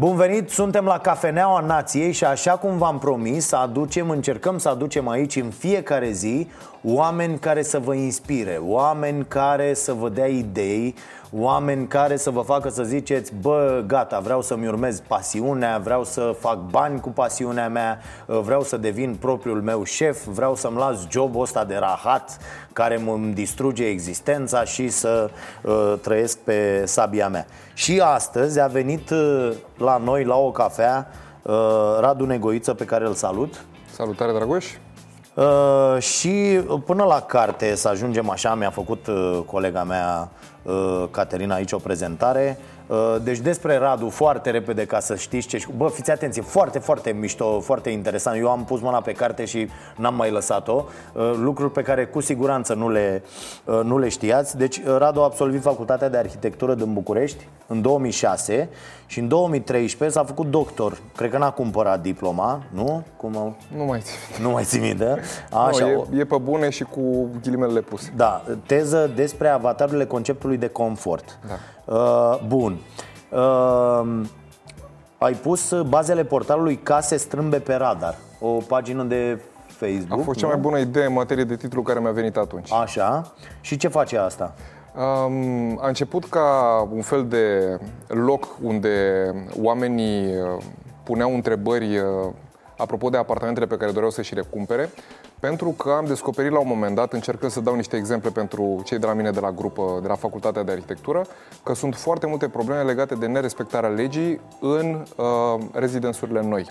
Bun venit, suntem la Cafeneaua Nației și așa cum v-am promis, aducem, încercăm să aducem aici în fiecare zi oameni care să vă inspire, oameni care să vă dea idei, oameni care să vă facă să ziceți Bă, gata, vreau să-mi urmez pasiunea, vreau să fac bani cu pasiunea mea Vreau să devin propriul meu șef, vreau să-mi las jobul ăsta de rahat Care îmi distruge existența și să uh, trăiesc pe sabia mea Și astăzi a venit uh, la noi la o cafea uh, Radu Negoiță pe care îl salut Salutare, Dragoș! Uh, și până la carte să ajungem așa, mi-a făcut uh, colega mea uh, Caterina aici o prezentare. Uh, deci despre Radu, foarte repede ca să știți ce... Bă, fiți atenție, foarte, foarte mișto, foarte interesant. Eu am pus mâna pe carte și n-am mai lăsat-o. Uh, Lucruri pe care cu siguranță nu le, uh, nu le știați. Deci Radu a absolvit Facultatea de Arhitectură din București în 2006 Și în 2013 s-a făcut doctor Cred că n-a cumpărat diploma, nu? Cum Nu mai țin Nu mai țin minte Așa. Nu, e, e pe bune și cu ghilimele puse Da, teză despre avatarurile conceptului de confort da. Uh, bun. Uh, ai pus bazele portalului Case strâmbe pe radar, o pagină de Facebook. A fost cea mai bună idee în materie de titlu care mi-a venit atunci. Așa. Și ce face asta? Um, a început ca un fel de loc unde oamenii uh, puneau întrebări uh, apropo de apartamentele pe care doreau să și le cumpere pentru că am descoperit la un moment dat, încercând să dau niște exemple pentru cei de la mine de la grupă, de la Facultatea de Arhitectură, că sunt foarte multe probleme legate de nerespectarea legii în uh, rezidensurile noi.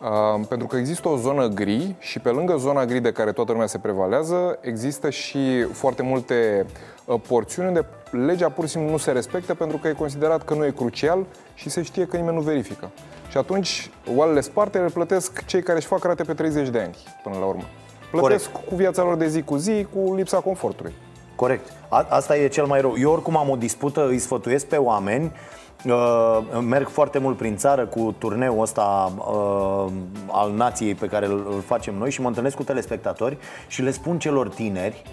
Uh, pentru că există o zonă gri și pe lângă zona gri de care toată lumea se prevalează, există și foarte multe uh, porțiuni unde legea pur și simplu nu se respectă pentru că e considerat că nu e crucial și se știe că nimeni nu verifică. Și atunci, oalele sparte le plătesc cei care își fac rate pe 30 de ani, până la urmă. Plătesc Corect. cu viața lor de zi cu zi, cu lipsa confortului. Corect. A, asta e cel mai rău. Eu oricum am o dispută, îi sfătuiesc pe oameni Uh, merg foarte mult prin țară cu turneul ăsta uh, al nației pe care îl, îl facem noi și mă întâlnesc cu telespectatori și le spun celor tineri Uh,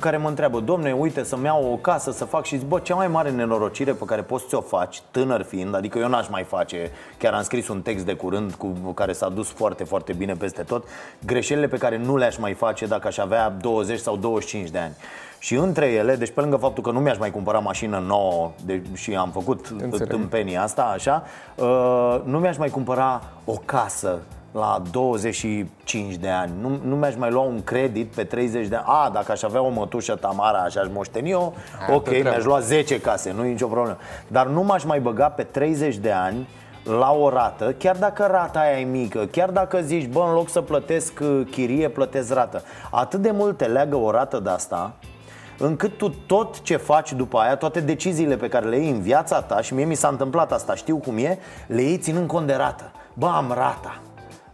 care mă întreabă, domne, uite să-mi iau o casă, să fac și zic, bă, cea mai mare nenorocire pe care poți să o faci, tânăr fiind, adică eu n-aș mai face, chiar am scris un text de curând cu care s-a dus foarte, foarte bine peste tot, greșelile pe care nu le-aș mai face dacă aș avea 20 sau 25 de ani. Și între ele, deci pe lângă faptul că nu mi-aș mai cumpăra mașină nouă de, și am făcut tâmpenia asta, așa, uh, nu mi-aș mai cumpăra o casă la 25 de ani. Nu, nu mi-aș mai lua un credit pe 30 de ani. A, dacă aș avea o mătușă Tamara și aș moșteni eu Ok, mi-aș lua 10 case, nu e nicio problemă. Dar nu m-aș mai băga pe 30 de ani la o rată, chiar dacă rata aia e mică, chiar dacă zici, bă, în loc să plătesc uh, chirie, plătesc rată. Atât de mult te leagă o rată de asta încât tu tot ce faci după aia, toate deciziile pe care le iei în viața ta Și mie mi s-a întâmplat asta, știu cum e, le iei ținând cont de rată. Bă, am rata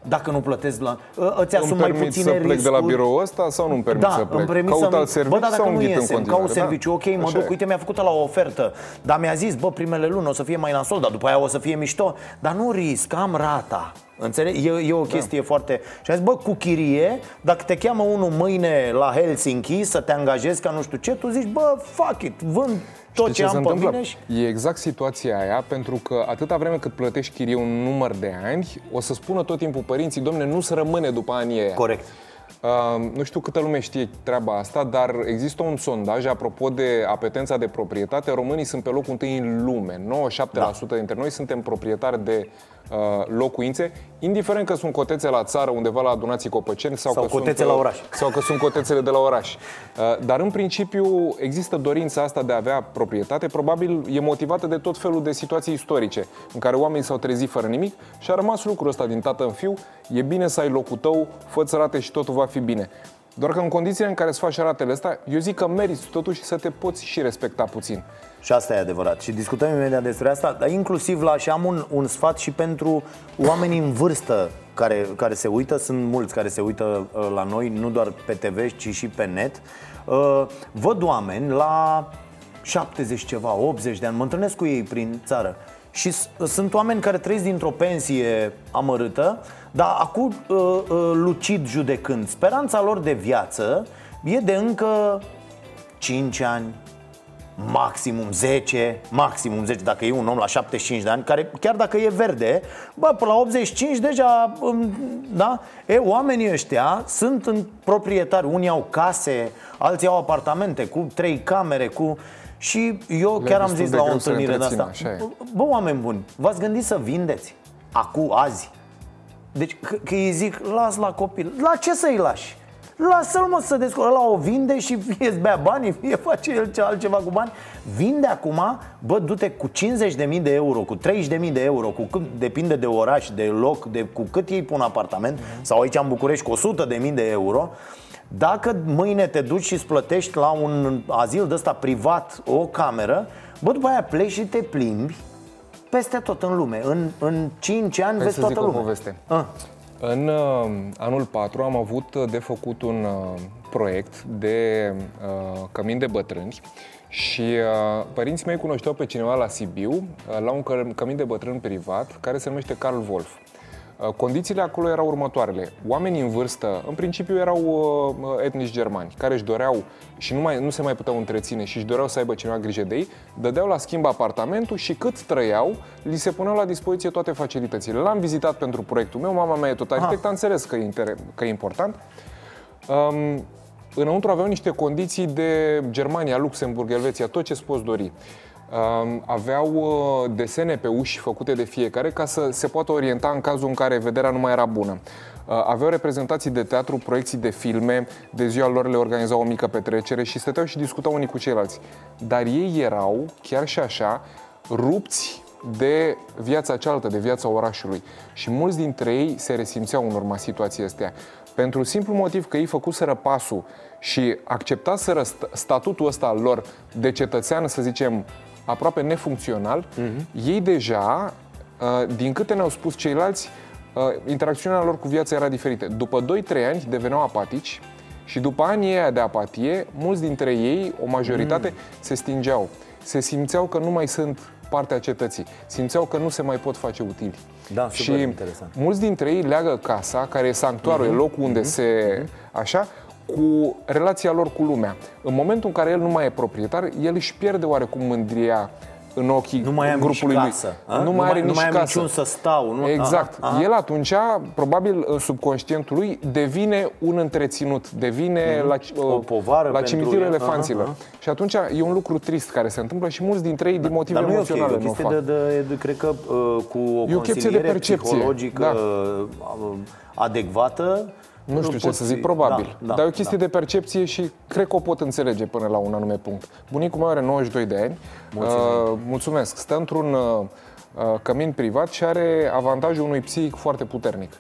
dacă nu plătesc la... Ă, îți asumi mai puține să plec riscuri. de la birou ăsta sau nu-mi permit da, să plec? Îmi Caut să alt serviciu bă, da, dacă sau nu iese, în caut serviciu, da? ok, mă Așa duc, e. uite, mi-a făcut la o ofertă Dar mi-a zis, bă, primele luni o să fie mai nasol Dar după aia o să fie mișto Dar nu risc, am rata Înțelegi? E, e o da. chestie da. foarte... Și a zis, bă, cu chirie, dacă te cheamă unul mâine la Helsinki să te angajezi ca nu știu ce, tu zici, bă, fuck it, vând tot ce, ce am pe mine și... E exact situația aia, pentru că atâta vreme cât plătești chirie un număr de ani, o să spună tot timpul părinții, domne, nu se rămâne după anii aia. Corect. Uh, nu știu câtă lume știe treaba asta, dar există un sondaj apropo de apetența de proprietate. Românii sunt pe locul întâi în lume. 97% da. dintre noi suntem proprietari de uh, locuințe, indiferent că sunt cotețe la țară, undeva la adunații copăceni sau, sau că cotețe sunt, la oraș. Sau că sunt cotețele de la oraș. Uh, dar în principiu există dorința asta de a avea proprietate. Probabil e motivată de tot felul de situații istorice în care oamenii s-au trezit fără nimic și a rămas lucrul ăsta din tată în fiu. E bine să ai locul tău, fă rate și totul va fi bine. Doar că în condițiile în care îți faci ratele astea, eu zic că meriți totuși să te poți și respecta puțin. Și asta e adevărat. Și discutăm imediat despre asta, dar inclusiv la și am un, un sfat și pentru oamenii în vârstă care, care se uită, sunt mulți care se uită uh, la noi, nu doar pe TV, ci și pe net. Uh, văd oameni la 70 ceva, 80 de ani, mă întâlnesc cu ei prin țară și sunt oameni care trăiesc dintr-o pensie amărâtă, dar acum uh, uh, lucid judecând. Speranța lor de viață e de încă 5 ani, maximum 10, maximum 10 dacă e un om la 75 de ani, care chiar dacă e verde, bă, până la 85 deja, um, da? E, oamenii ăștia sunt în proprietari, unii au case, alții au apartamente cu trei camere, cu... Și eu Le chiar am destul zis de la o greu să le întâlnire de asta întrețină, așa e. Bă, oameni buni, v-ați gândit să vindeți? Acu, azi Deci că, că îi zic, las la copil La ce să-i lași? Lasă-l mă să descurcă Ăla o vinde și fie îți bea banii Fie face el ce altceva cu bani Vinde acum, bă, du-te cu 50.000 de euro Cu 30.000 de euro cu cât, Depinde de oraș, de loc de, Cu cât ei pun apartament Sau aici în București cu 100.000 de euro dacă mâine te duci și îți plătești la un azil de ăsta privat o cameră, bă, după aia pleci și te plimbi peste tot în lume. În, în 5 ani Hai vezi să toată zic o lumea. poveste. Ah. În uh, anul 4 am avut uh, de făcut un uh, proiect de uh, cămin de bătrâni și uh, părinții mei cunoșteau pe cineva la Sibiu, uh, la un căr- cămin de bătrâni privat, care se numește Carl Wolf. Uh, Condițiile acolo erau următoarele. Oamenii în vârstă, în principiu erau uh, etnici germani, care își doreau și nu, mai, nu se mai puteau întreține și își doreau să aibă cineva grijă de ei, dădeau la schimb apartamentul și cât trăiau, li se puneau la dispoziție toate facilitățile. L-am vizitat pentru proiectul meu, mama mea e tot arhitect, am înțeles că e, inter- că e important. Um, înăuntru aveau niște condiții de Germania, Luxemburg, Elveția, tot ce-ți poți dori. Um, aveau uh, desene pe uși făcute de fiecare ca să se poată orienta în cazul în care vederea nu mai era bună. Uh, aveau reprezentații de teatru, proiecții de filme, de ziua lor le organizau o mică petrecere și stăteau și discutau unii cu ceilalți. Dar ei erau, chiar și așa, rupți de viața cealaltă, de viața orașului. Și mulți dintre ei se resimțeau în urma situației astea. Pentru simplu motiv că ei făcuseră pasul și acceptaseră st- statutul ăsta al lor de cetățean, să zicem, aproape nefuncțional, ei deja, uh, din câte ne-au spus ceilalți, uh, interacțiunea lor cu viața era diferită. După 2-3 ani deveneau apatici și după anii ăia de apatie, mulți dintre ei, o majoritate, se stingeau. Se simțeau că nu mai sunt partea cetății. Simțeau că nu se mai pot face utili. Da, și super interesant. mulți dintre ei leagă casa, care e sanctuarul, Mhm. e locul unde se... așa, cu relația lor cu lumea. În momentul în care el nu mai e proprietar, el își pierde oarecum mândria în ochii Nu mai am grupului nici lui. casă, a? Nu, Nu mai mai- are nu nici mai am casă. niciun să stau, nu? Exact. Aha, aha. El atunci, probabil, în subconștientul lui, devine un întreținut, devine la, Mhm. O povară la pentru cimitirul el. elefanților. Aha, Și atunci e un lucru trist care se întâmplă și mulți dintre ei, din motive Dar nu e ok, e emoționale, o nu o chestie fac. de, de, de, cred că uh, cu o, E o chestie de consiliere percepție, psihologică da. uh, adecvată Nu știu ce poți să zic, fi- probabil. Da, da, Dar e o chestie da. de percepție și cred că o pot înțelege până la un anume punct. Bunicul meu are 92 de ani. Mulțumim. Uh, mulțumesc. Stă într-un uh, uh, cămin privat și are avantajul unui psihic foarte puternic.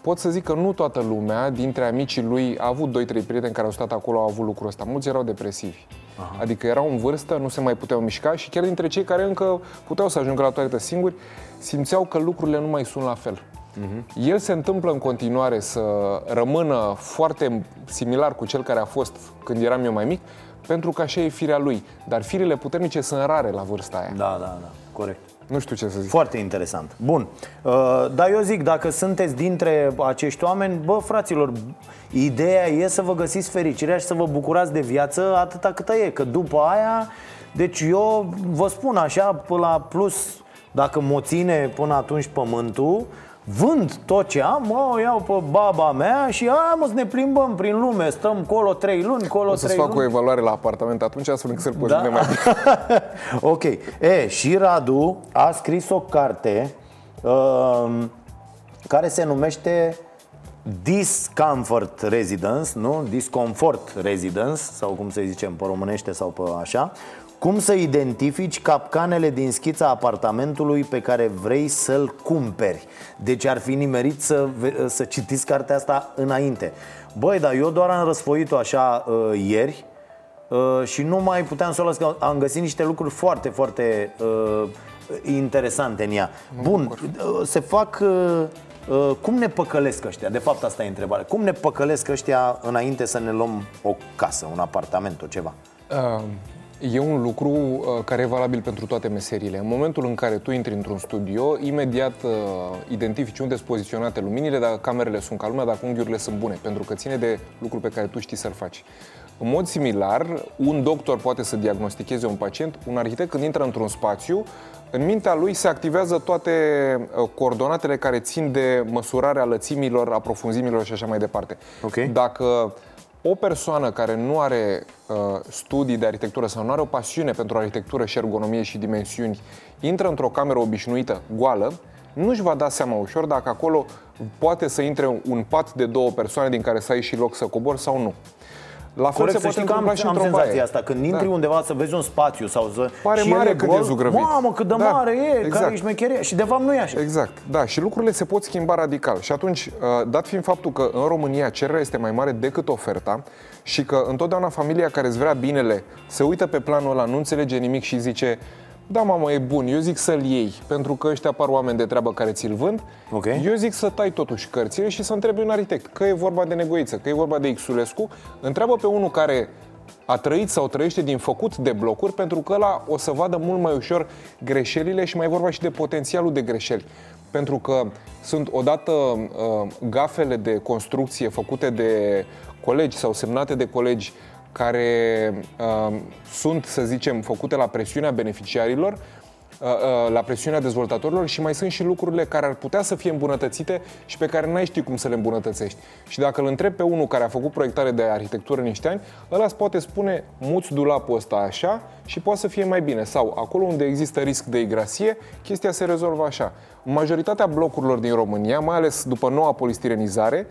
Pot să zic că nu toată lumea, dintre amicii lui, a avut 2-3 prieteni care au stat acolo, au avut lucrul ăsta. Mulți erau depresivi. Aha. Adică erau în vârstă, nu se mai puteau mișca și chiar dintre cei care încă puteau să ajungă la toaletă singuri, simțeau că lucrurile nu mai sunt la fel. El se întâmplă în continuare să rămână foarte similar cu cel care a fost când eram eu mai mic, pentru că așa e firea lui. Dar firile puternice sunt rare la vârsta aia. Da, da, da, corect. Nu știu ce să zic. Foarte interesant. Bun. Uh, dar eu zic, dacă sunteți dintre acești oameni, bă, fraților, ideea e să vă găsiți fericirea și să vă bucurați de viață atâta cât e. Că după aia, deci eu vă spun așa, până la plus, dacă mă ține până atunci pământul, Vând tot ce am, mă, o iau pe baba mea și aia mă să ne plimbăm prin lume Stăm colo trei luni, colo O să-ți trei fac luni o evaluare la apartament atunci, astfel încât să-l poți Da? vinde mai bine. ok. E, și Radu a scris o carte um, care se numește Discomfort Residence, nu? Discomfort Residence, sau cum să zicem pe românește sau pe așa. Cum să identifici capcanele din schița apartamentului pe care vrei să-l cumperi. Deci ar fi nimerit să, ve- să citiți cartea asta înainte. Băi, dar eu doar am răsfoit-o așa uh, ieri Uh, și nu mai puteam să o las că am găsit niște lucruri foarte, foarte uh, interesante în ea. Bun, uh, se fac uh, uh, cum ne păcălesc ăștia? De fapt asta e întrebarea. Cum ne păcălesc ăștia înainte să ne luăm o casă, un apartament, o ceva? Uh, E un lucru uh, care e valabil pentru toate meseriile. În momentul în care tu intri într-un studio, imediat uh, identifici unde sunt poziționate luminile, dacă camerele sunt ca lumea, dacă unghiurile sunt bune, pentru că ține de lucrul pe care tu știi să-l faci. În mod similar, un doctor poate să diagnosticheze un pacient, un arhitect când intră într-un spațiu, în mintea lui se activează toate uh, coordonatele care țin de măsurarea lățimilor, a profunzimilor și așa mai departe. Ok. Dacă o persoană care nu are uh, studii de arhitectură sau nu are o pasiune pentru arhitectură și ergonomie și dimensiuni, intră într-o cameră obișnuită, goală, nu-și va da seama ușor dacă acolo poate să intre un pat de două persoane din care să ai și loc să cobori sau nu. La fel Corect, se să poate știi că am, întâmpla și am într-o senzația baie. asta Când intri Da. undeva să vezi un spațiu sau să... Pare și el mare e când gol, e zugrăvit. Mamă, cât de Da, mare e, exact. care e șmecheria Și de fapt nu e așa Exact, da, și lucrurile se pot schimba radical. Și atunci, uh, dat fiind faptul că în România cererea este mai mare decât oferta și că întotdeauna familia care îți vrea binele se uită pe planul ăla, nu înțelege nimic și zice da, mamă, e bun, eu zic să-l iei, pentru că ăștia par oameni de treabă care ți-l vând. Ok. Eu zic să tai totuși cărțile și să întrebi un arhitect, că e vorba de Negoiță, că e vorba de Xulescu, întreabă pe unul care a trăit sau trăiește din făcut de blocuri, pentru că ăla o să vadă mult mai ușor greșelile și mai e vorba și de potențialul de greșeli. Pentru că sunt odată uh, gafele de construcție făcute de colegi sau semnate de colegi care uh, sunt, să zicem, făcute la presiunea beneficiarilor, uh, uh, la presiunea dezvoltatorilor și mai sunt și lucrurile care ar putea să fie îmbunătățite și pe care n-ai ști cum să le îmbunătățești. Și dacă îl întreb pe unul care a făcut proiectare de arhitectură în niște ani, ăla îți poate spune muți dulapul ăsta așa și poate să fie mai bine. Sau acolo unde există risc de igrasie, chestia se rezolvă așa. Majoritatea blocurilor din România, mai ales după noua polistirenizare,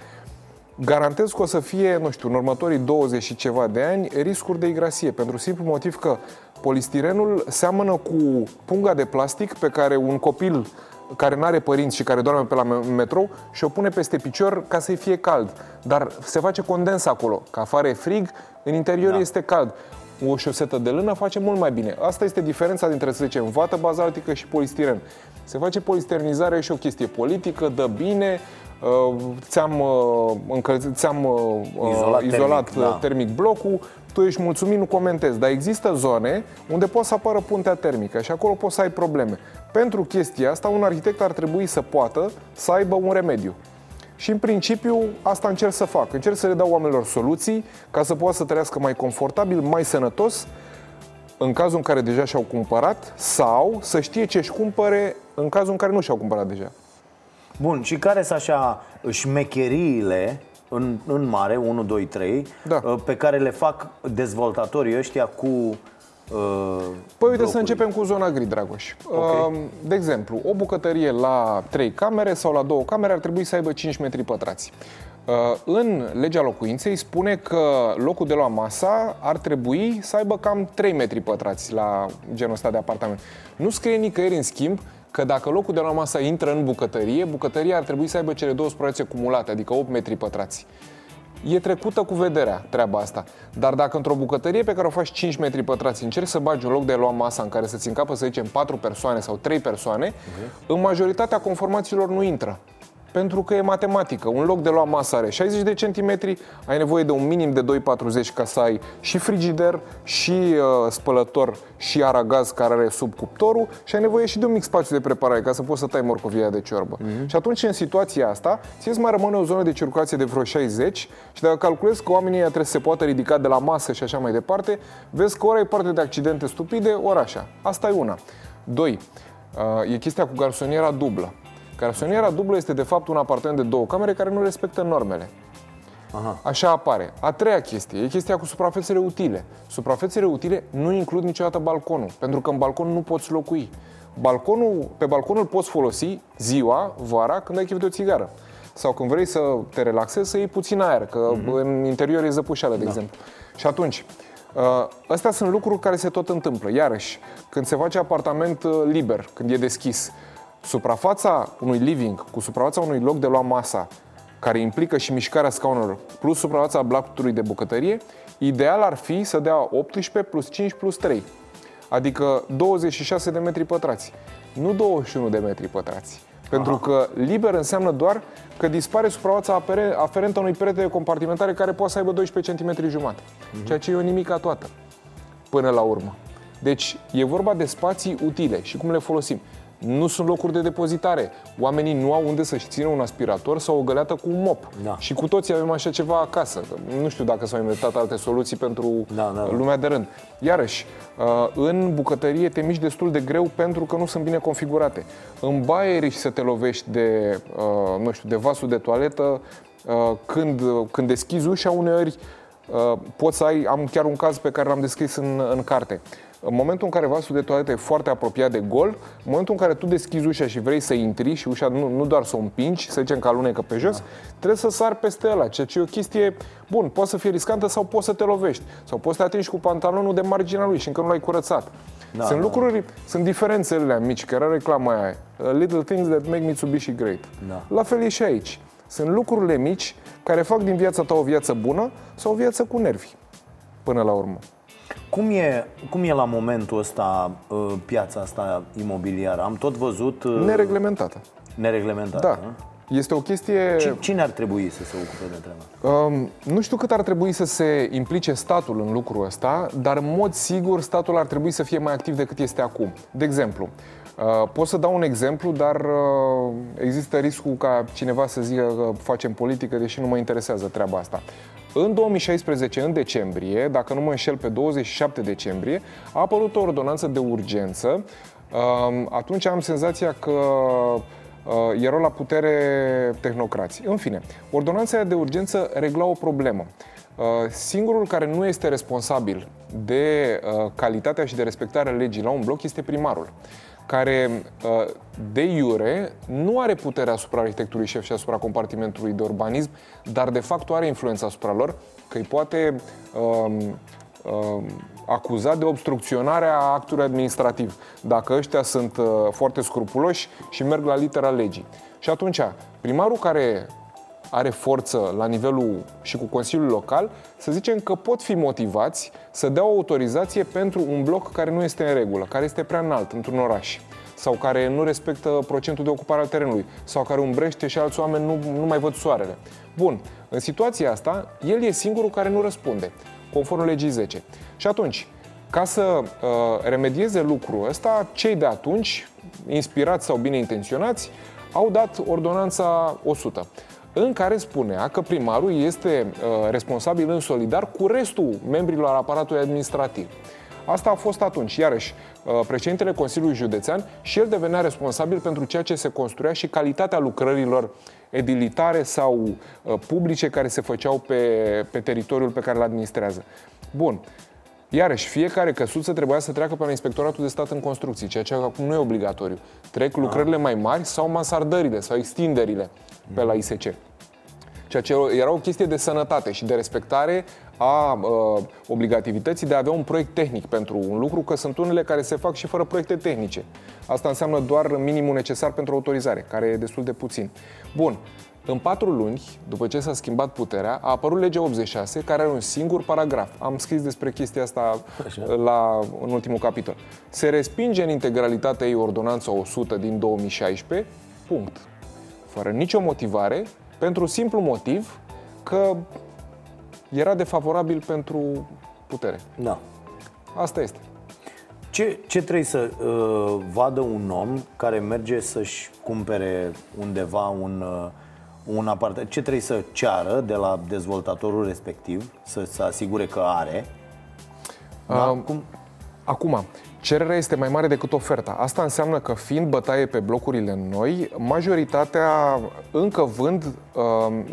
garantez că o să fie, nu știu, în următorii 20 și ceva de ani, riscuri de igrasie, pentru simplu motiv că polistirenul seamănă cu punga de plastic pe care un copil care nu are părinți și care doarme pe la me- metrou și o pune peste picior ca să-i fie cald. Dar se face condens acolo, că afară e frig, în interior da. este cald. O șosetă de lână face mult mai bine. Asta este diferența dintre, să zicem, vată bazaltică și polistiren. Se face polistirenizare și o chestie politică, dă bine, uh, ți-am, uh, încălzit, ți-am uh, Izolat izolat termic, da. termic blocul, tu ești mulțumit, nu comentezi. Dar există zone unde poate să apară puntea termică și acolo poți să ai probleme. Pentru chestia asta, un arhitect ar trebui să poată să aibă un remediu. Și în principiu asta încerc să fac. Încerc să le dau oamenilor soluții ca să poată să trăiască mai confortabil, mai sănătos, în cazul în care deja și-au cumpărat sau să știe ce își cumpere în cazul în care nu și-au cumpărat deja. Bun, și care sunt așa șmecheriile în, în mare, 1, 2, 3 Da. uh, Pe care le fac dezvoltatorii ăștia cu uh, Păi uite să blocuri? începem cu zona gri, Dragoș. Ok. Uh, De exemplu, o bucătărie la 3 camere sau la 2 camere ar trebui să aibă 5 metri pătrați. Uh, În legea locuinței spune că locul de la masa ar trebui să aibă cam 3 metri pătrați la genul ăsta de apartament. Nu scrie nicăieri, în schimb, că dacă locul de la masă intră în bucătărie, bucătăria ar trebui să aibă cele două suprafațe cumulate, adică 8 metri pătrați. E trecută cu vederea treaba asta. Dar dacă într-o bucătărie pe care o faci 5 metri pătrați încerci să bagi un loc de luat masa în care să-ți încapă, să zicem, 4 persoane sau 3 persoane, în majoritatea conformațiilor nu intră. Pentru că e matematică. Un loc de luat masă are 60 de centimetri, ai nevoie de un minim de 2,40 ca să ai și frigider, și uh, spălător, și aragaz care are sub cuptorul și ai nevoie și de un mic spațiu de preparare ca să poți să tai morcovia de ciorbă. Și atunci, în situația asta, ție îți mai rămâne o zonă de circulație de vreo 60 și dacă calculezi că oamenii ăia trebuie să se poată ridica de la masă și așa mai departe, vezi că ori ai parte de accidente stupide, ori așa. Asta e una. Doi, uh, e chestia cu garsoniera dublă. Garsoniera dublă este de fapt un apartament de două camere care nu respectă normele. Aha. Așa apare. A treia chestie e chestia cu suprafețele utile. Suprafețele utile nu includ niciodată balconul, pentru că în balcon nu poți locui. Balconul, pe balcon îl poți folosi ziua, vara, când ai chef de o țigară. Sau când vrei să te relaxezi, să iei puțin aer, că în interior e zăpușeală, de exemplu. Și atunci, uh, astea sunt lucruri care se tot întâmplă. Iarăși, când se face apartament uh, liber, când e deschis, suprafața unui living cu suprafața unui loc de luat masa, care implică și mișcarea scaunelor, plus suprafața blatului de bucătărie, ideal ar fi să dea 18 plus 5 plus 3, adică 26 de metri pătrați, nu 21 de metri pătrați. Pentru că liber înseamnă doar că dispare suprafața apere- aferentă unui perete de compartimentare care poate să aibă 12 cm jumate, ceea ce e o nimica toată până la urmă. Deci e vorba de spații utile și cum le folosim. Nu sunt locuri de depozitare. Oamenii nu au unde să-și țină un aspirator sau o găleată cu un mop. Da. Și cu toții avem așa ceva acasă. Nu știu dacă s-au inventat alte soluții pentru Da, da, da. lumea de rând. Iarăși, uh, în bucătărie te miști destul de greu pentru că nu sunt bine configurate. În baie riști să te lovești de, uh, nu știu, de vasul de toaletă uh, când, când deschizi ușa uneori poți să ai, am chiar un caz pe care l-am descris în, în carte. În momentul în care vasul de toaletă e foarte apropiat de gol, în momentul în care tu deschizi ușa și vrei să intri și ușa nu, nu doar să o împingi, să zicem că alunecă pe jos, da. trebuie să sar peste ăla, ceea ce e o chestie, bun, poate să fie riscantă sau poți să te lovești. Sau poți să te atingi cu pantalonul de marginea lui și încă nu l-ai curățat. Da, sunt da. lucruri, sunt diferențele mici, care era reclama aia. Little things that make Mitsubishi great. Da. La fel e și aici. Sunt lucrurile mici care fac din viața ta o viață bună sau o viață cu nervi, până la urmă. Cum e, cum e la momentul ăsta uh, piața asta imobiliară? Am tot văzut... Uh, nereglementată. Nereglementată, Da. Nu? Este o chestie... Cine ar trebui să se ocupe de treaba? Um, nu știu cât ar trebui să se implice statul în lucrul ăsta, dar în mod sigur statul ar trebui să fie mai activ decât este acum. De exemplu, Uh, pot să dau un exemplu, dar uh, există riscul ca cineva să zică că facem politică, deși nu mă interesează treaba asta. În 2016, în decembrie, dacă nu mă înșel pe 27 decembrie, a apărut o ordonanță de urgență. Um, atunci am senzația că uh, erau la putere tehnocrații. În fine, ordonanța de urgență regla o problemă. Singurul care nu este responsabil de calitatea și de respectarea legii la un bloc este primarul care uh, de iure nu are putere asupra arhitecturii șef și asupra compartimentului de urbanism, dar de fapt are influența asupra lor, că îi poate um, um, acuza de obstrucționarea actului administrativ, dacă ăștia sunt uh, foarte scrupuloși și merg la litera legii. Și atunci, primarul care are forță la nivelul și cu Consiliul Local, să zicem că pot fi motivați să dea o autorizație pentru un bloc care nu este în regulă, care este prea înalt într-un oraș sau care nu respectă procentul de ocupare al terenului sau care umbrește și alți oameni nu, nu mai văd soarele. Bun, în situația asta, el e singurul care nu răspunde, conform legii 10. Și atunci, ca să uh, remedieze lucrul ăsta, cei de atunci, inspirați sau bine intenționați, au dat ordonanța 100 în care spunea că primarul este uh, responsabil în solidar cu restul membrilor aparatului administrativ. Asta a fost atunci. Iarăși, uh, președintele Consiliului Județean și el devenea responsabil pentru ceea ce se construia și calitatea lucrărilor edilitare sau uh, publice care se făceau pe, pe teritoriul pe care îl administrează. Bun. Iarăși, fiecare căsuță trebuia să treacă pe la Inspectoratul de Stat în Construcții, ceea ce acum nu e obligatoriu. Trec lucrările mai mari sau mansardările sau extinderile pe la ISC. Ceea ce era o chestie de sănătate și de respectare a uh, obligativității de a avea un proiect tehnic pentru un lucru, că sunt unele care se fac și fără proiecte tehnice. Asta înseamnă doar minimul necesar pentru autorizare, care e destul de puțin. Bun, în patru luni, după ce s-a schimbat puterea, a apărut legea 86, care are un singur paragraf. Am scris despre chestia asta la, în ultimul capitol. Se respinge în integralitatea ei ordonanța 100 din 2016, punct. Fără nicio motivare, pentru simplu motiv că era defavorabil pentru putere. Da. Asta este. Ce, ce trebuie să uh, vadă un om care merge să-și cumpere undeva un, uh, un apartament? Ce trebuie să ceară de la dezvoltatorul respectiv, să se asigure că are? Da? Uh, Cum? Acum, cererea este mai mare decât oferta. Asta înseamnă că fiind bătaie pe blocurile noi, majoritatea încă vând uh,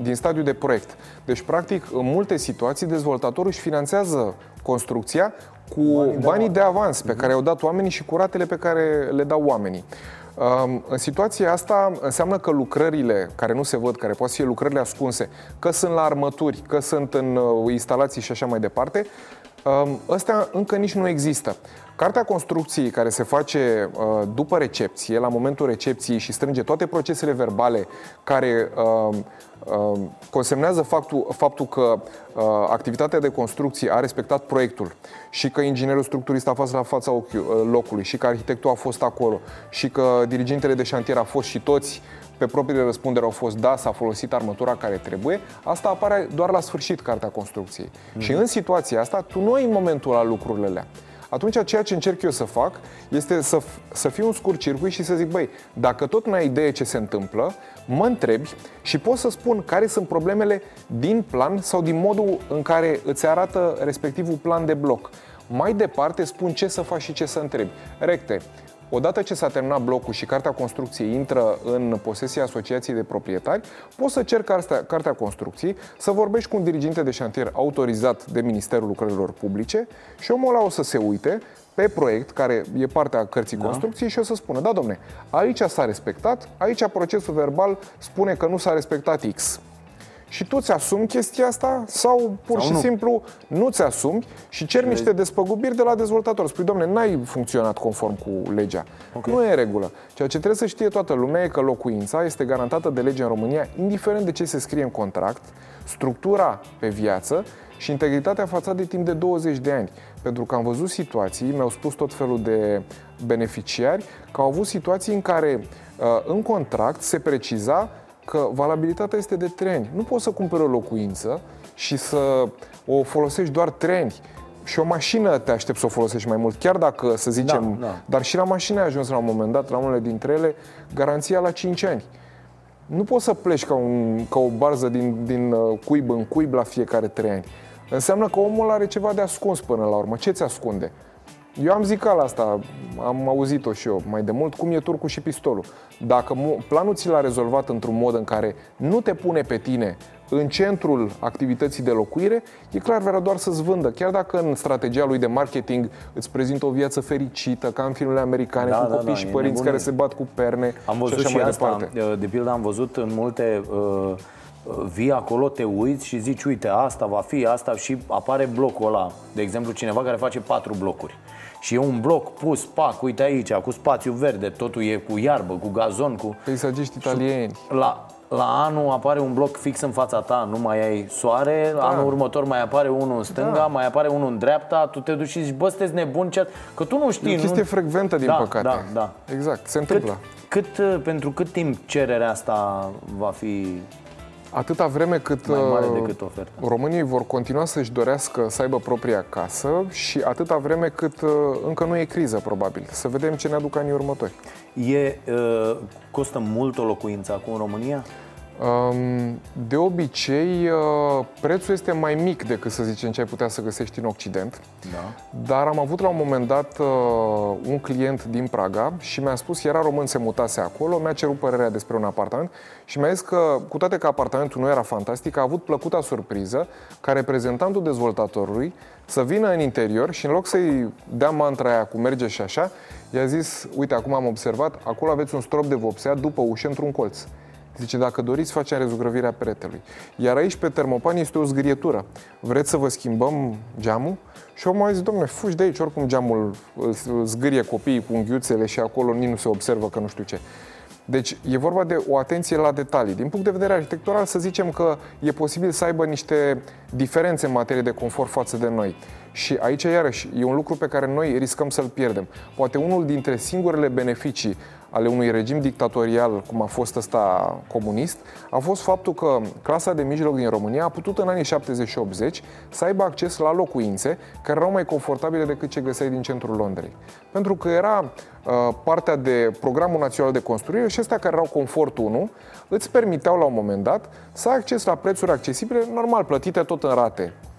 din stadiul de proiect. Deci, practic, în multe situații, dezvoltatorul își finanțează construcția cu banii, banii de, de avans pe care au dat oamenii și cu ratele pe care le dau oamenii. Um, în situația asta înseamnă că lucrările care nu se văd, care poate fi lucrările ascunse, că sunt la armături, că sunt în uh, instalații și așa mai departe, Ăstea încă nici nu există. Cartea construcției care se face uh, după recepție, la momentul recepției și strânge toate procesele verbale care uh, uh, consemnează faptul, faptul că uh, activitatea de construcție a respectat proiectul și că inginerul structurist a fost la fața ochi, uh, locului și că arhitectul a fost acolo și că dirigintele de șantier a fost și toți pe propriile răspundere au fost da, s-a folosit armătura care trebuie, asta apare doar la sfârșit cartea construcției. Mm. Și în situația asta, tu nu ai în momentul la lucrurile alea. Atunci ceea ce încerc eu să fac este să, să fiu un scurt circuit și să zic, băi, dacă tot nu ai idee ce se întâmplă, mă întrebi și pot să spun care sunt problemele din plan sau din modul în care îți arată respectivul plan de bloc. Mai departe spun ce să faci și ce să întrebi. Recte, Odată ce s-a terminat blocul și cartea construcției intră în posesia asociației de proprietari, poți să cer cartea, cartea construcției, să vorbești cu un diriginte de șantier autorizat de Ministerul Lucrărilor Publice și omul ăla o să se uite pe proiect, care e partea cărții da. construcției și o să spună, da domne, aici s-a respectat, aici procesul verbal spune că nu s-a respectat X și tu ți-asumi chestia asta sau pur sau și nu. simplu nu ți-asumi și ceri niște despăgubiri de la dezvoltator. Spui, domne, n-ai funcționat conform cu legea. Okay. Nu e în regulă. Ceea ce trebuie să știe toată lumea e că locuința este garantată de lege în România, indiferent de ce se scrie în contract, structura pe viață și integritatea față de timp de 20 de ani. Pentru că am văzut situații, mi-au spus tot felul de beneficiari, că au avut situații în care uh, în contract se preciza că valabilitatea este de 3 ani. Nu poți să cumperi o locuință și să o folosești doar 3 ani. Și o mașină te aștept să o folosești mai mult, chiar dacă, să zicem, da, da. dar și la mașină ai ajuns la un moment dat, la unele dintre ele, garanția la 5 ani. Nu poți să pleci ca, un, ca o barză din, din uh, cuib în cuib la fiecare 3 ani. Înseamnă că omul are ceva de ascuns până la urmă. Ce ți ascunde? Eu am zis la asta, am auzit-o și eu mai de mult, cum e turcul și pistolul. Dacă planul ți l-a rezolvat într-un mod în care nu te pune pe tine în centrul activității de locuire, e clar vrea doar să-ți vândă. Chiar dacă în strategia lui de marketing îți prezintă o viață fericită, ca în filmele americane, da, cu da, copii da, și părinți care se bat cu perne am văzut și, așa și mai asta. Departe. De pildă am văzut în multe uh, vii acolo, te uiți și zici, uite, asta va fi, asta și apare blocul ăla. De exemplu, cineva care face patru blocuri. Și e un bloc pus, pac, uite aici, cu spațiu verde, totul e cu iarbă, cu gazon, cu... Peisagiști italieni. La, la anul apare un bloc fix în fața ta, nu mai ai soare, da. anul următor mai apare unul în stânga, da. mai apare unul în dreapta, tu te duci și zici, bă, sunteți nebuni, ce... că tu nu știi. E o chestie nu... frecventă, din da, păcate. Da, da. Exact, se întâmplă. Cât, cât, pentru cât timp cererea asta va fi Atâta vreme cât mai mare uh, decât oferta. românii vor continua să-și dorească să aibă propria casă și atâta vreme cât uh, încă nu e criză, probabil. Să vedem ce ne aduc anii următori. E, uh, costă mult o locuință acum în România? De obicei, uh, prețul este mai mic decât să zicem ce ai putea să găsești în Occident. Da. Dar am avut la un moment dat uh, un client din Praga și mi-a spus, era român, se mutase acolo, mi-a cerut părerea despre un apartament și mi-a zis că, cu toate că apartamentul nu era fantastic, a avut plăcuta surpriză ca reprezentantul dezvoltatorului să vină în interior și în loc să-i dea mantra aia cu merge și așa, i-a zis, uite, acum am observat, acolo aveți un strop de vopsea după ușă într-un colț. Zice, dacă doriți, facem rezugrăvirea peretelui. Iar aici, pe termopan, este o zgârietură. Vreți să vă schimbăm geamul? Și omul a zis, domnule, fugi de aici, oricum geamul zgârie copiii cu unghiuțele și acolo nici nu se observă că nu știu ce. Deci e vorba de o atenție la detalii. Din punct de vedere arhitectural, să zicem că e posibil să aibă niște diferențe în materie de confort față de noi. Și aici, iarăși, e un lucru pe care noi riscăm să-l pierdem. Poate unul dintre singurele beneficii ale unui regim dictatorial, cum a fost ăsta comunist, a fost faptul că clasa de mijloc din România a putut în anii 70 și 80 să aibă acces la locuințe care erau mai confortabile decât ce găseai din centrul Londrei. Pentru că era uh, partea de programul național de construire și astea care erau confort 1 îți permiteau la un moment dat să ai acces la prețuri accesibile, normal plătite tot în rate, Uh,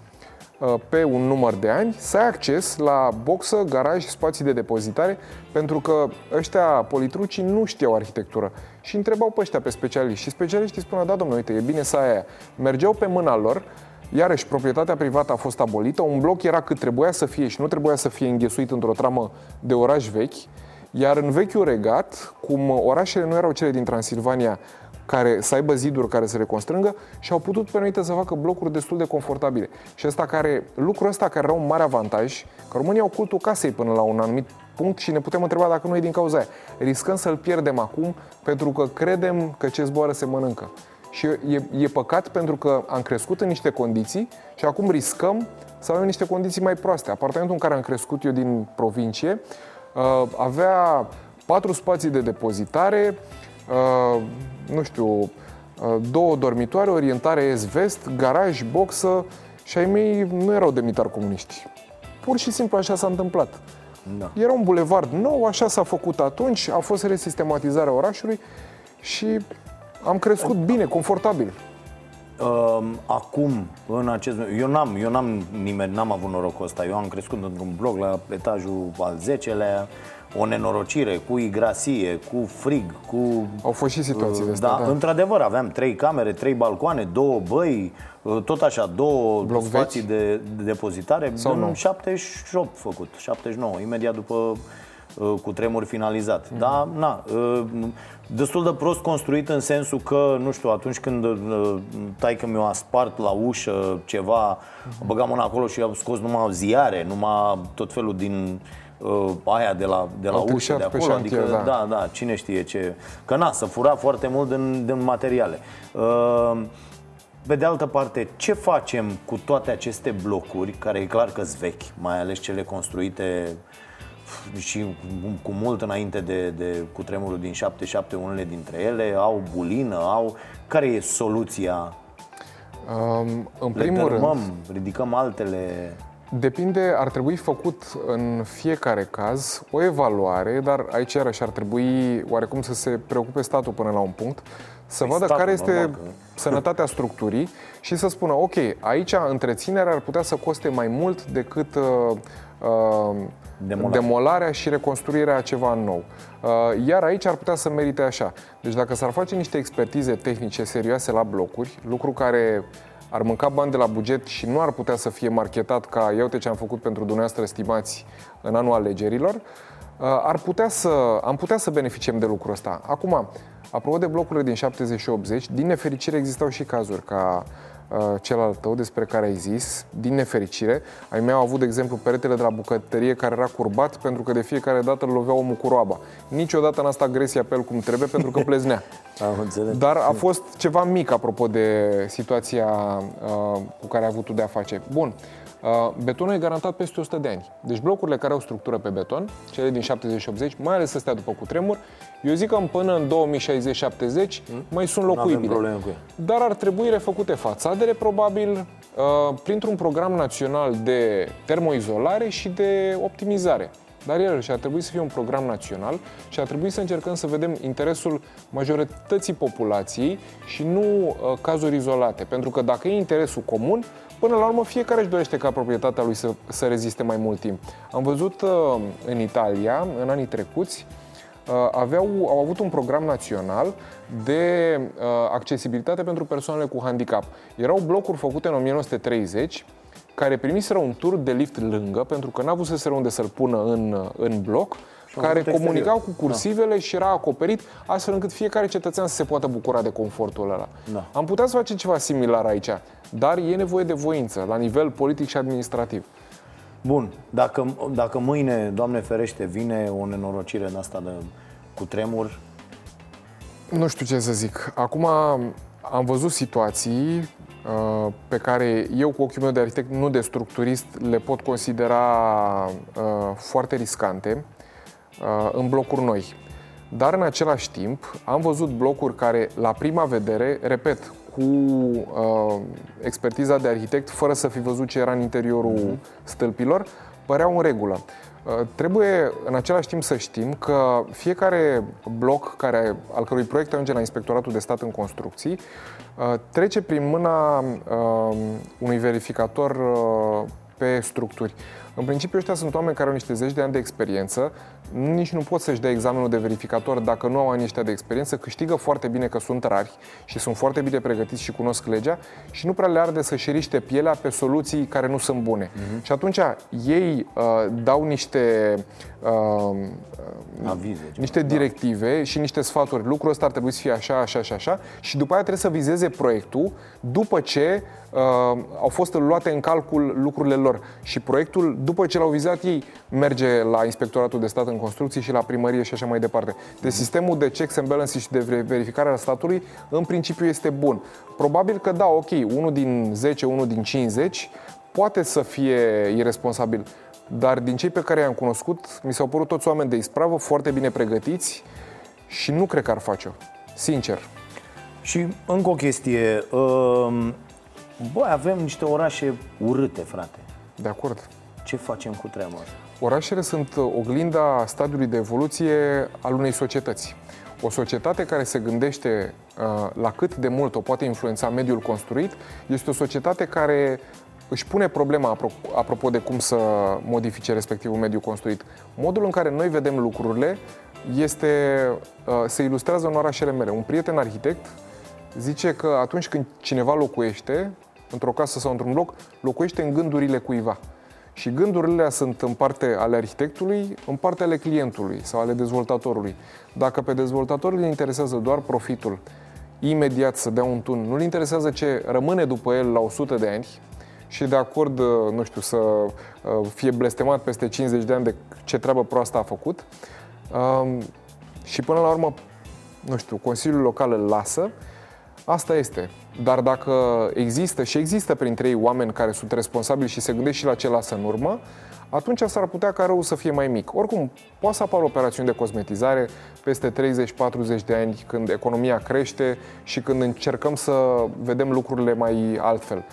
pe un număr de ani să ai acces la boxă, garaj, spații de depozitare, pentru că ăștia politrucii nu știau arhitectură și întrebau pe ăștia, pe specialiști. Și specialiștii spuneau, da, domnule, uite, e bine să ai aia. Mergeau pe mâna lor, Iarăși, proprietatea privată a fost abolită, un bloc era cât trebuia să fie și nu trebuia să fie înghesuit într-o tramă de oraș vechi, iar în vechiul regat, cum orașele nu erau cele din Transilvania care să aibă ziduri care să le constrângă și au putut permite să facă blocuri destul de confortabile. Și asta care, lucrul ăsta care era un mare avantaj, că România au cultul casei până la un anumit punct și ne putem întreba dacă nu e din cauza aia. Riscăm să-l pierdem acum pentru că credem că ce zboară se mănâncă. Și e, e păcat pentru că am crescut în niște condiții și acum riscăm să avem niște condiții mai proaste. Apartamentul în care am crescut eu din provincie uh, avea patru spații de depozitare, uh, nu știu, uh, două dormitoare, orientare est-vest, garaj, boxă și ai mei nu erau demnitari comuniști. Pur și simplu așa s-a întâmplat. Da. Era un bulevard nou, așa s-a făcut atunci, a fost resistematizarea orașului și am crescut bine, confortabil. Uh, acum, în acest eu n-am, eu n-am nimeni, n-am avut norocul ăsta. Eu am crescut într-un bloc la etajul al 10-lea, o nenorocire, cu igrasie, cu frig, cu... Au fost și situații de astea, da, da. într-adevăr, aveam trei camere, trei balcoane, două băi, uh, tot așa, două Bloc spații vechi? de, de depozitare. Sau în nou? 78 făcut, 79, imediat după uh, cu tremur finalizat. Mhm. Da, na, uh, destul de prost construit în sensul că, nu știu, atunci când uh, taică mi-o a spart la ușă ceva, Mhm. băgam mâna acolo și am scos numai ziare, numai tot felul din uh, aia de la, de la Au ușă, trișat de pe acolo. șantier, adică, da. da, da, cine știe ce... Că na, să fura foarte mult din, din materiale. Uh, pe de altă parte, ce facem cu toate aceste blocuri, care e clar că sunt vechi, mai ales cele construite și cu, cu mult înainte de, de cutremurul din 77, unele dintre ele au bulină, au... Care e soluția? Um, în Le primul rând, dărâmăm, ridicăm altele... Depinde, ar trebui făcut în fiecare caz o evaluare, dar aici iarăși ar trebui oarecum să se preocupe statul până la un punct, să Păi vadă statul, care este normal că- sănătatea structurii și să spună, ok, aici întreținerea ar putea să coste mai mult decât uh, uh, Demolarea. demolarea și reconstruirea a ceva nou. Uh, Iar aici ar putea să merite așa. Deci dacă s-ar face niște expertize tehnice serioase la blocuri, lucru care ar mânca bani de la buget și nu ar putea să fie marketat ca ia uite ce am făcut pentru dumneavoastră, stimați, în anul alegerilor, uh, ar putea să, am putea să beneficiem de lucrul ăsta. Acum, apropo de blocurile din 70 și 80, din nefericire existau și cazuri ca uh, cel al tău despre care ai zis, din nefericire. Ai mei au avut, de exemplu, peretele de la bucătărie care era curbat pentru că de fiecare dată îl lovea omul cu roaba. Niciodată n-a stat agresia pe el cum trebuie pentru că pleznea. Am înțeles. Dar a fost ceva mic apropo de situația uh, cu care a avut tu de a face. Bun. Uh, betonul e garantat peste 100 de ani. Deci blocurile care au structură pe beton, cele din 70-80, mai ales astea după cutremur, eu zic că până în 2060-70 mai sunt avem locuibile. probleme cu ele. Dar ar trebui refăcute fațadele, probabil, uh, printr-un program național de termoizolare și de optimizare. Dar iarăși ar trebui să fie un program național și ar trebui să încercăm să vedem interesul majorității populației și nu uh, cazuri izolate. Pentru că dacă e interesul comun, până la urmă fiecare își dorește ca proprietatea lui să, să reziste mai mult timp. Am văzut uh, în Italia, în anii trecuți, uh, aveau, au avut un program național de uh, accesibilitate pentru persoanele cu handicap. Erau blocuri făcute în 1930 care primiseră un tur de lift lângă, pentru că n-a avut să se unde să-l pună în, uh, în bloc, au care făcut comunicau exterior. cu cursivele și era acoperit, astfel încât fiecare cetățean să se poată bucura de confortul ăla. Da. Am putea să facem ceva similar aici, dar e nevoie de voință, la nivel politic și administrativ. Bun, dacă, dacă mâine, Doamne ferește, vine o nenorocire în asta de cu tremur, Nu știu ce să zic. Acum am văzut situații uh, pe care eu cu ochiul meu de arhitect, nu de structurist, le pot considera uh, foarte riscante uh, în blocuri noi. Dar în același timp am văzut blocuri care la prima vedere, repet, cu uh, expertiza de arhitect, fără să fi văzut ce era în interiorul stâlpilor, păreau în regulă. Uh, Trebuie în același timp să știm că fiecare bloc care, al cărui proiect ajunge la Inspectoratul de Stat în Construcții uh, trece prin mâna uh, unui verificator uh, pe structuri. În principiu, ăștia sunt oameni care au niște zeci de ani de experiență, nici nu pot să-și dea examenul de verificator dacă nu au ani ăștia de experiență, câștigă foarte bine că sunt rari și sunt foarte bine pregătiți și cunosc legea și nu prea le arde să-și riște pielea pe soluții care nu sunt bune. Și atunci ei uh, dau niște uh, avize. ceva. niște directive și niște sfaturi. Lucrul ăsta ar trebui să fie așa, așa și așa și după aia trebuie să vizeze proiectul după ce uh, au fost luate în calcul lucrurile lor. Și proiectul, după ce l-au vizat ei, merge la Inspectoratul de Stat în Construcții și la primărie și așa mai departe. Deci sistemul de checks and balances și de ver- verificare a statului în principiu este bun. Probabil că da, ok, unul din 10, unul din 50 poate să fie irresponsabil. Dar din cei pe care i-am cunoscut, mi s-au părut toți oameni de ispravă, foarte bine pregătiți și nu cred că ar face-o. Sincer. Și încă o chestie. um, Băi, avem niște orașe urâte, frate. De acord. Ce facem cu treaba asta? Orașele sunt oglinda stadiului de evoluție al unei societăți. O societate care se gândește uh, la cât de mult o poate influența mediul construit este o societate care își pune problema apropo de cum să modifice respectivul mediu construit. Modul în care noi vedem lucrurile este, uh, se ilustrează în orașele mele. Un prieten arhitect zice că atunci când cineva locuiește într-o casă sau într-un bloc, locuiește în gândurile cuiva. Și gândurile sunt în parte ale arhitectului, în parte ale clientului sau ale dezvoltatorului. Dacă pe dezvoltator îl interesează doar profitul, imediat să dea un tun, nu-l interesează ce rămâne după el la 100 de ani, și de acord, uh, nu știu, să uh, fie blestemat peste 50 de ani de ce treabă proastă a făcut. Um, și până la urmă, nu știu, Consiliul Local îl lasă, asta este. Dar dacă există și există printre ei oameni care sunt responsabili și se gândesc și la ce lasă în urmă, atunci s-ar putea ca rău să fie mai mic. Oricum, poate să apară operațiuni de cosmetizare peste 30-40 de ani, când economia crește și când încercăm să vedem lucrurile mai altfel.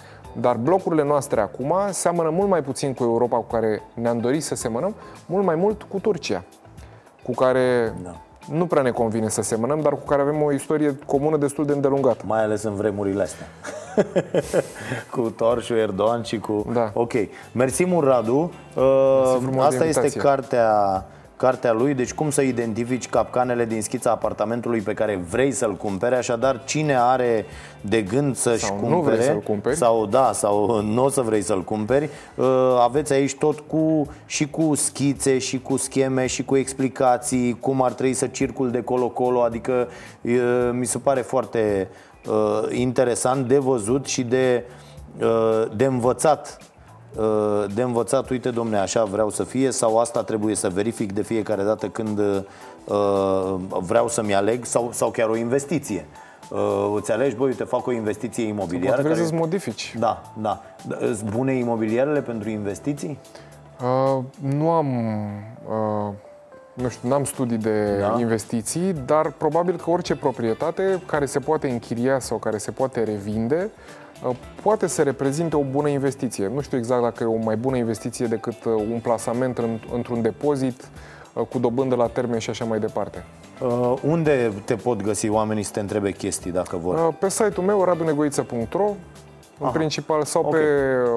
Dar blocurile noastre acum seamănă mult mai puțin cu Europa cu care ne-am dorit să semănăm, mult mai mult cu Turcia, cu care da. Nu prea ne convine să semănăm, dar cu care avem o istorie comună destul de îndelungată. Mai ales în vremurile astea. cu Torșu, Erdogan și cu... Da. Ok. Mersi mult, Radu. Uh, Asta este cartea cartea lui, deci cum să identifici capcanele din schița apartamentului pe care vrei să-l cumpere, așadar cine are de gând să-și sau cumpere nu vrei să-l cumperi. sau da, sau nu o să vrei să-l cumperi, uh, aveți aici tot cu și cu schițe și cu scheme și cu explicații cum ar trebui să circul de colo-colo, adică uh, mi se pare foarte uh, interesant de văzut și de de învățat Uh, de învățat, uite domne, așa vreau să fie sau asta trebuie să verific de fiecare dată când uh, vreau să-mi aleg sau, sau chiar o investiție. Uh, îți alegi, băi, uite, fac o investiție imobiliară. Poate care... să modifici. Da, da. Sunt bune imobiliarele pentru investiții? Uh, nu am... Uh nu știu, n-am studii de da. investiții, dar probabil că orice proprietate care se poate închiria sau care se poate revinde Uh, poate să reprezinte o bună investiție. Nu știu exact dacă e o mai bună investiție decât uh, un plasament într-un depozit uh, cu dobândă la termen și așa mai departe. Uh, unde te pot găsi oamenii să te întrebe chestii dacă vor? Uh, pe site-ul meu radunegoiță.ro în Aha. principal, sau okay. pe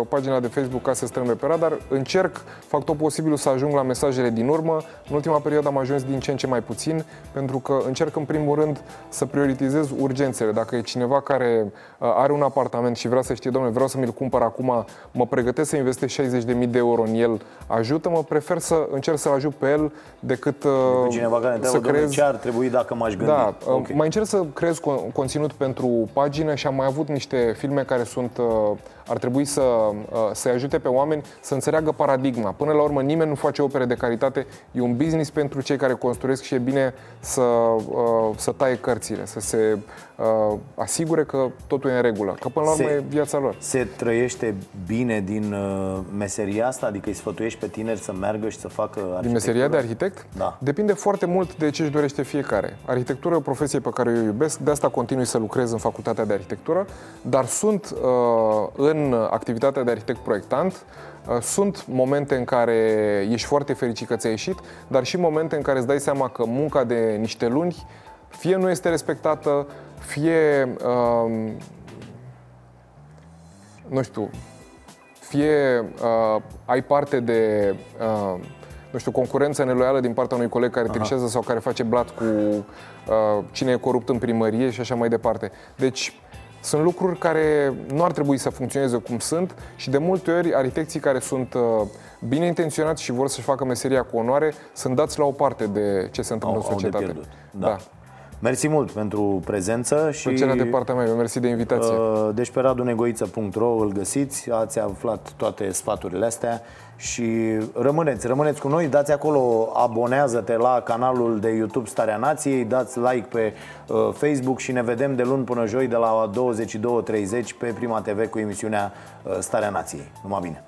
pagina de Facebook Case Strâmbe pe Radar. Încerc, fac tot posibilul să ajung la mesajele din urmă. În ultima perioadă am ajuns din ce în ce mai puțin, pentru că încerc în primul rând să prioritizez urgențele. Dacă e cineva care uh, are un apartament și vrea să știe, domnule, vreau să mi-l cumpăr acum, mă pregătesc să investesc 60.000 de euro în el, ajută-mă, prefer să încerc să-l ajut pe el decât uh, cineva care să creez... ce ar trebui dacă m-aș gândi. Da, uh, okay. mai încerc să creez conținut pentru pagină și am mai avut niște filme care sunt uh, ar trebui să, uh, să ajute pe oameni să înțeleagă paradigma. Până la urmă, nimeni nu face opere de caritate. E un business pentru cei care construiesc și e bine să, uh, să taie cărțile, să se uh, asigure că totul e în regulă. Că până la urmă se, e viața lor. Se trăiește bine din meseria asta? Adică îi sfătuiești pe tineri să meargă și să facă Din meseria de arhitect? Da. Depinde foarte mult de ce își dorește fiecare. Arhitectura e o profesie pe care eu iubesc, de asta continui să lucrez în facultatea de arhitectură, dar sunt uh, în în activitatea de arhitect proiectant uh, sunt momente în care ești foarte fericit că ți-a ieșit, dar și momente în care îți dai seama că munca de niște luni fie nu este respectată, fie, uh, nu știu, fie uh, ai parte de, uh, nu știu, concurență neloială din partea unui coleg care trișează sau care face blat cu uh, cine e corupt în primărie și așa mai departe. Deci, sunt lucruri care nu ar trebui să funcționeze cum sunt și de multe ori arhitecții care sunt uh, bine intenționați și vor să-și facă meseria cu onoare sunt dați la o parte de ce se întâmplă au, în societate. Da. da. Mersi mult pentru prezență și... Plăcerea de partea mea, mersi de invitație. Uh, deci pe radunegoiță.ro îl găsiți, ați aflat toate sfaturile astea și rămâneți, rămâneți cu noi, dați acolo, abonează-te la canalul de YouTube Starea Nației, dați like pe uh, Facebook și ne vedem de luni până joi de la 22.30 pe Prima TV cu emisiunea uh, Starea Nației. Numai bine!